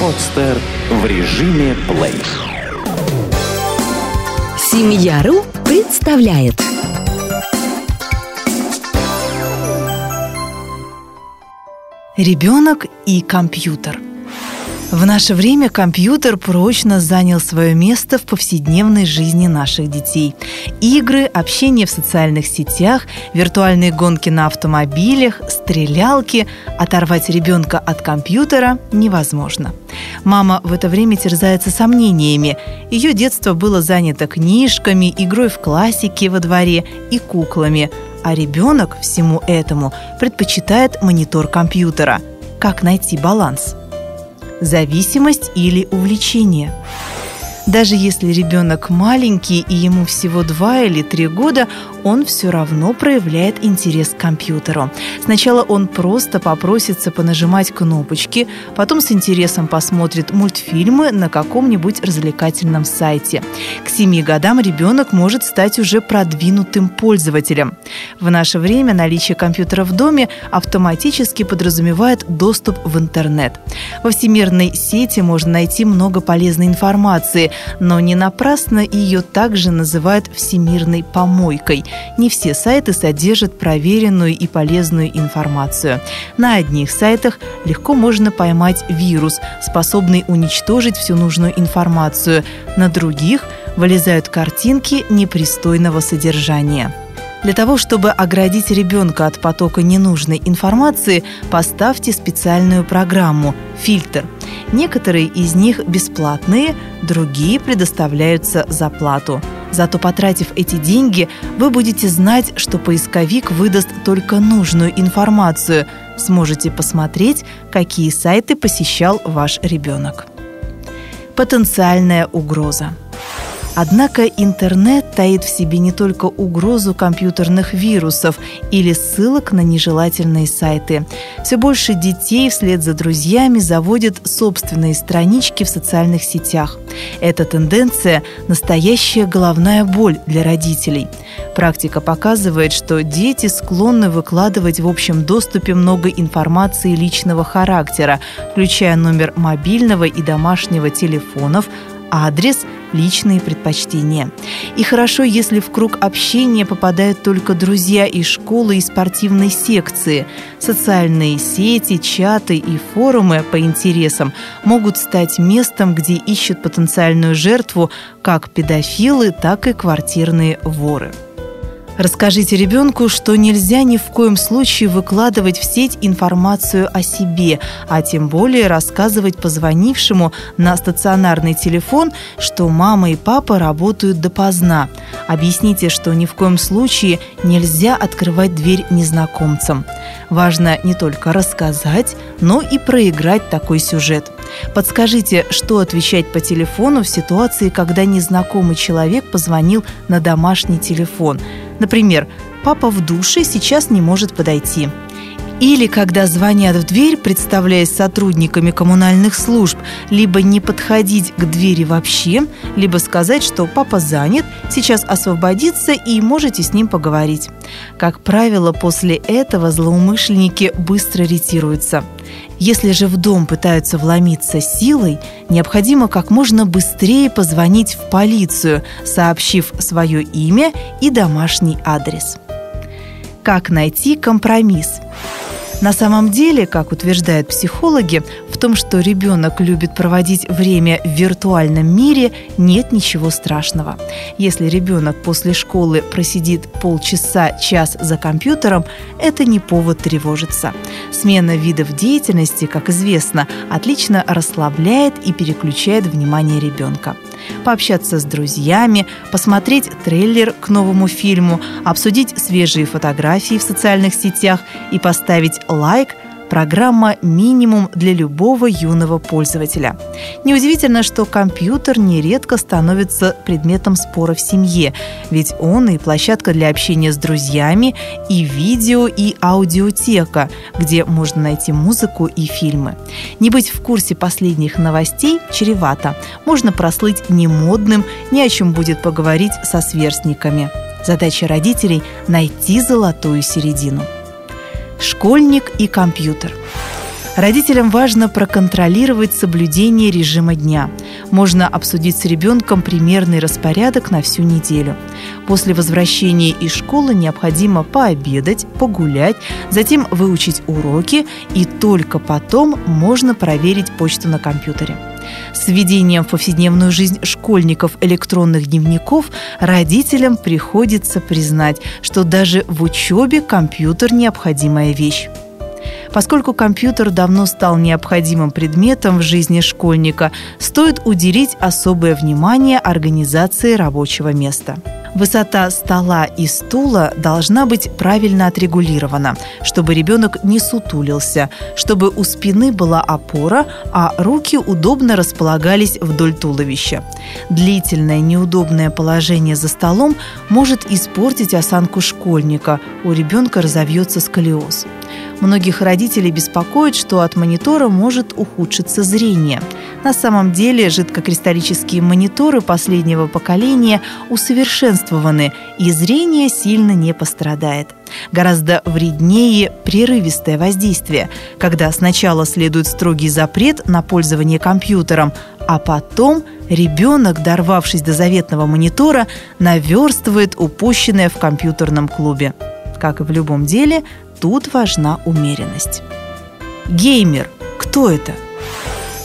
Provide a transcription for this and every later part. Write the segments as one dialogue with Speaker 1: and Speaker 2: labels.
Speaker 1: Подстер в режиме плей.
Speaker 2: Семья.ру представляет
Speaker 3: Ребенок и компьютер – в наше время компьютер прочно занял свое место в повседневной жизни наших детей. Игры, общение в социальных сетях, виртуальные гонки на автомобилях, стрелялки – оторвать ребенка от компьютера невозможно. Мама в это время терзается сомнениями. Ее детство было занято книжками, игрой в классике во дворе и куклами, а ребенок всему этому предпочитает монитор компьютера. Как найти баланс? Зависимость или увлечение – даже если ребенок маленький и ему всего 2 или 3 года, он все равно проявляет интерес к компьютеру. Сначала он просто попросится понажимать кнопочки, потом с интересом посмотрит мультфильмы на каком-нибудь развлекательном сайте. К 7 годам ребенок может стать уже продвинутым пользователем. В наше время наличие компьютера в доме автоматически подразумевает доступ в интернет. Во всемирной сети можно найти много полезной информации, но не напрасно ее также называют всемирной помойкой. Не все сайты содержат проверенную и полезную информацию. На одних сайтах легко можно поймать вирус, способный уничтожить всю нужную информацию. На других вылезают картинки непристойного содержания. Для того, чтобы оградить ребенка от потока ненужной информации, поставьте специальную программу «Фильтр». Некоторые из них бесплатные, другие предоставляются за плату. Зато потратив эти деньги, вы будете знать, что поисковик выдаст только нужную информацию. Сможете посмотреть, какие сайты посещал ваш ребенок. Потенциальная угроза – Однако интернет таит в себе не только угрозу компьютерных вирусов или ссылок на нежелательные сайты. Все больше детей вслед за друзьями заводят собственные странички в социальных сетях. Эта тенденция – настоящая головная боль для родителей. Практика показывает, что дети склонны выкладывать в общем доступе много информации личного характера, включая номер мобильного и домашнего телефонов, адрес, личные предпочтения. И хорошо, если в круг общения попадают только друзья из школы и спортивной секции. Социальные сети, чаты и форумы по интересам могут стать местом, где ищут потенциальную жертву как педофилы, так и квартирные воры. Расскажите ребенку, что нельзя ни в коем случае выкладывать в сеть информацию о себе, а тем более рассказывать позвонившему на стационарный телефон, что мама и папа работают допоздна. Объясните, что ни в коем случае нельзя открывать дверь незнакомцам. Важно не только рассказать, но и проиграть такой сюжет. Подскажите, что отвечать по телефону в ситуации, когда незнакомый человек позвонил на домашний телефон. Например, «Папа в душе, сейчас не может подойти». Или когда звонят в дверь, представляясь сотрудниками коммунальных служб, либо не подходить к двери вообще, либо сказать, что папа занят, сейчас освободится и можете с ним поговорить. Как правило, после этого злоумышленники быстро ретируются. Если же в дом пытаются вломиться силой, необходимо как можно быстрее позвонить в полицию, сообщив свое имя и домашний адрес. Как найти компромисс? На самом деле, как утверждают психологи, в том, что ребенок любит проводить время в виртуальном мире, нет ничего страшного. Если ребенок после школы просидит полчаса, час за компьютером, это не повод тревожиться. Смена видов деятельности, как известно, отлично расслабляет и переключает внимание ребенка пообщаться с друзьями, посмотреть трейлер к новому фильму, обсудить свежие фотографии в социальных сетях и поставить лайк – Программа «Минимум» для любого юного пользователя. Неудивительно, что компьютер нередко становится предметом спора в семье, ведь он и площадка для общения с друзьями, и видео, и аудиотека, где можно найти музыку и фильмы. Не быть в курсе последних новостей чревато. Можно прослыть немодным, ни о чем будет поговорить со сверстниками. Задача родителей – найти золотую середину – Школьник и компьютер. Родителям важно проконтролировать соблюдение режима дня. Можно обсудить с ребенком примерный распорядок на всю неделю. После возвращения из школы необходимо пообедать, погулять, затем выучить уроки, и только потом можно проверить почту на компьютере. С введением в повседневную жизнь школьников электронных дневников родителям приходится признать, что даже в учебе компьютер – необходимая вещь. Поскольку компьютер давно стал необходимым предметом в жизни школьника, стоит уделить особое внимание организации рабочего места. Высота стола и стула должна быть правильно отрегулирована, чтобы ребенок не сутулился, чтобы у спины была опора, а руки удобно располагались вдоль туловища. Длительное неудобное положение за столом может испортить осанку школьника, у ребенка разовьется сколиоз. Многих родителей беспокоит, что от монитора может ухудшиться зрение. На самом деле жидкокристаллические мониторы последнего поколения усовершенствованы, и зрение сильно не пострадает. Гораздо вреднее прерывистое воздействие, когда сначала следует строгий запрет на пользование компьютером, а потом ребенок, дорвавшись до заветного монитора, наверстывает упущенное в компьютерном клубе. Как и в любом деле, Тут важна умеренность. Геймер. Кто это?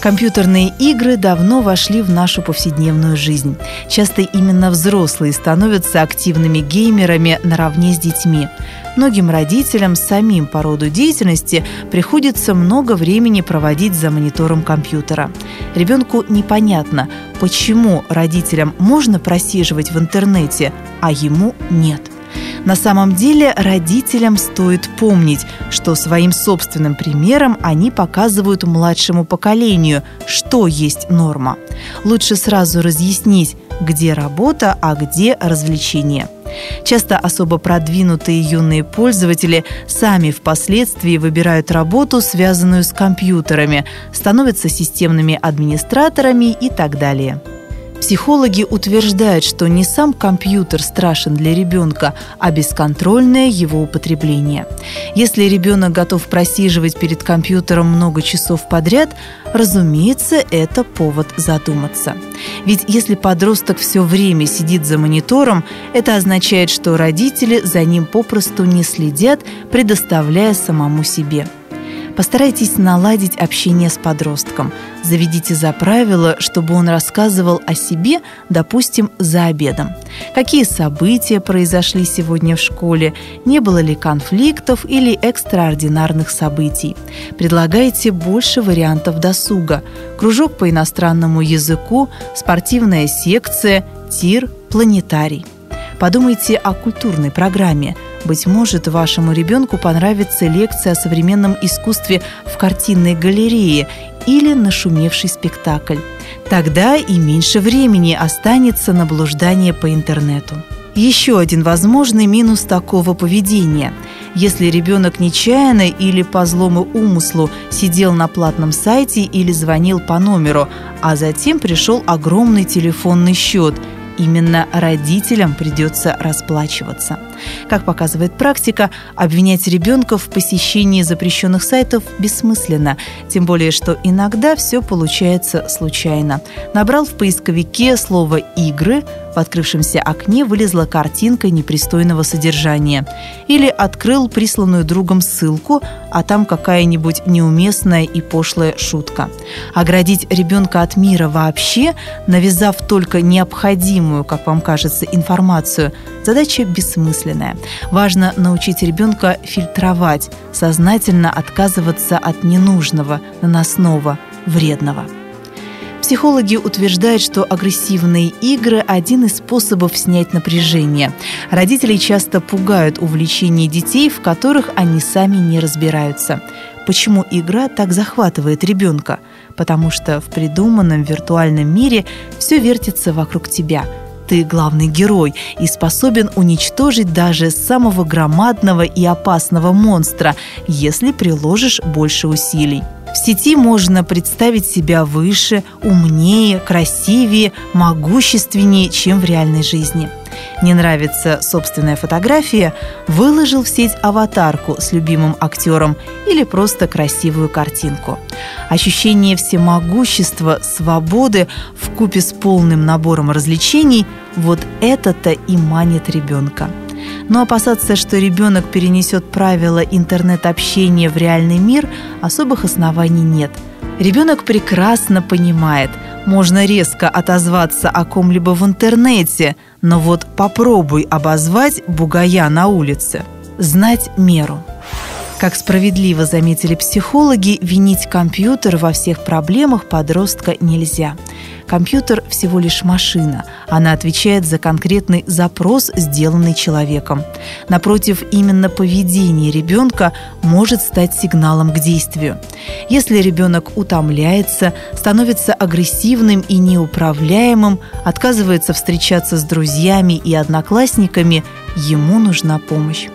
Speaker 3: Компьютерные игры давно вошли в нашу повседневную жизнь. Часто именно взрослые становятся активными геймерами наравне с детьми. Многим родителям самим по роду деятельности приходится много времени проводить за монитором компьютера. Ребенку непонятно, почему родителям можно просиживать в интернете, а ему нет – на самом деле родителям стоит помнить, что своим собственным примером они показывают младшему поколению, что есть норма. Лучше сразу разъяснить, где работа, а где развлечение. Часто особо продвинутые юные пользователи сами впоследствии выбирают работу, связанную с компьютерами, становятся системными администраторами и так далее. Психологи утверждают, что не сам компьютер страшен для ребенка, а бесконтрольное его употребление. Если ребенок готов просиживать перед компьютером много часов подряд, разумеется, это повод задуматься. Ведь если подросток все время сидит за монитором, это означает, что родители за ним попросту не следят, предоставляя самому себе – Постарайтесь наладить общение с подростком. Заведите за правило, чтобы он рассказывал о себе, допустим, за обедом. Какие события произошли сегодня в школе, не было ли конфликтов или экстраординарных событий. Предлагайте больше вариантов досуга. Кружок по иностранному языку, спортивная секция, тир, планетарий. Подумайте о культурной программе – быть может, вашему ребенку понравится лекция о современном искусстве в картинной галерее или нашумевший спектакль. Тогда и меньше времени останется на блуждание по интернету. Еще один возможный минус такого поведения. Если ребенок нечаянно или по злому умыслу сидел на платном сайте или звонил по номеру, а затем пришел огромный телефонный счет – именно родителям придется расплачиваться. Как показывает практика, обвинять ребенка в посещении запрещенных сайтов бессмысленно, тем более, что иногда все получается случайно. Набрал в поисковике слово «игры», в открывшемся окне вылезла картинка непристойного содержания. Или открыл присланную другом ссылку, а там какая-нибудь неуместная и пошлая шутка. Оградить ребенка от мира вообще, навязав только необходимую, как вам кажется, информацию, задача бессмысленная. Важно научить ребенка фильтровать, сознательно отказываться от ненужного, наносного, вредного. Психологи утверждают, что агрессивные игры – один из способов снять напряжение. Родители часто пугают увлечение детей, в которых они сами не разбираются. Почему игра так захватывает ребенка? Потому что в придуманном виртуальном мире все вертится вокруг тебя – ты главный герой и способен уничтожить даже самого громадного и опасного монстра, если приложишь больше усилий. В сети можно представить себя выше, умнее, красивее, могущественнее, чем в реальной жизни. Не нравится собственная фотография, выложил в сеть аватарку с любимым актером или просто красивую картинку. Ощущение всемогущества, свободы в купе с полным набором развлечений – вот это-то и манит ребенка. Но опасаться, что ребенок перенесет правила интернет-общения в реальный мир, особых оснований нет. Ребенок прекрасно понимает, можно резко отозваться о ком-либо в интернете, но вот попробуй обозвать бугая на улице. Знать меру – как справедливо заметили психологи, винить компьютер во всех проблемах подростка нельзя. Компьютер всего лишь машина. Она отвечает за конкретный запрос, сделанный человеком. Напротив, именно поведение ребенка может стать сигналом к действию. Если ребенок утомляется, становится агрессивным и неуправляемым, отказывается встречаться с друзьями и одноклассниками, ему нужна помощь.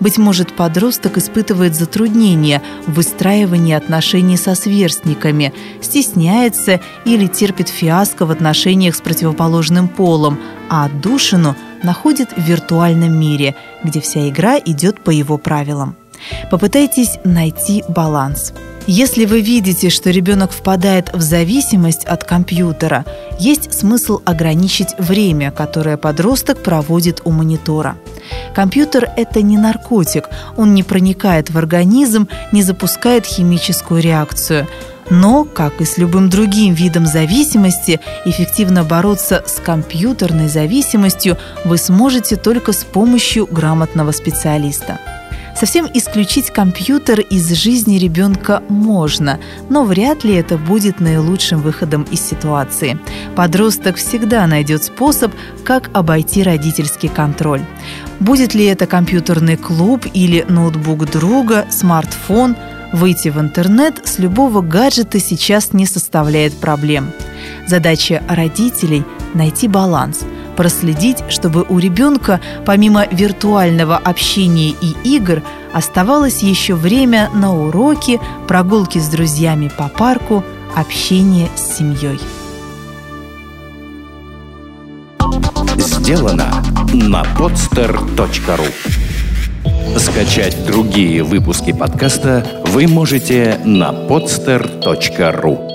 Speaker 3: Быть может, подросток испытывает затруднения в выстраивании отношений со сверстниками, стесняется или терпит фиаско в отношениях с противоположным полом, а отдушину находит в виртуальном мире, где вся игра идет по его правилам. Попытайтесь найти баланс – если вы видите, что ребенок впадает в зависимость от компьютера, есть смысл ограничить время, которое подросток проводит у монитора. Компьютер – это не наркотик, он не проникает в организм, не запускает химическую реакцию. Но, как и с любым другим видом зависимости, эффективно бороться с компьютерной зависимостью вы сможете только с помощью грамотного специалиста. Совсем исключить компьютер из жизни ребенка можно, но вряд ли это будет наилучшим выходом из ситуации. Подросток всегда найдет способ, как обойти родительский контроль. Будет ли это компьютерный клуб или ноутбук друга, смартфон, выйти в интернет с любого гаджета сейчас не составляет проблем. Задача родителей – найти баланс – проследить, чтобы у ребенка помимо виртуального общения и игр оставалось еще время на уроки, прогулки с друзьями по парку, общение с семьей.
Speaker 1: Сделано на podster.ru Скачать другие выпуски подкаста вы можете на podster.ru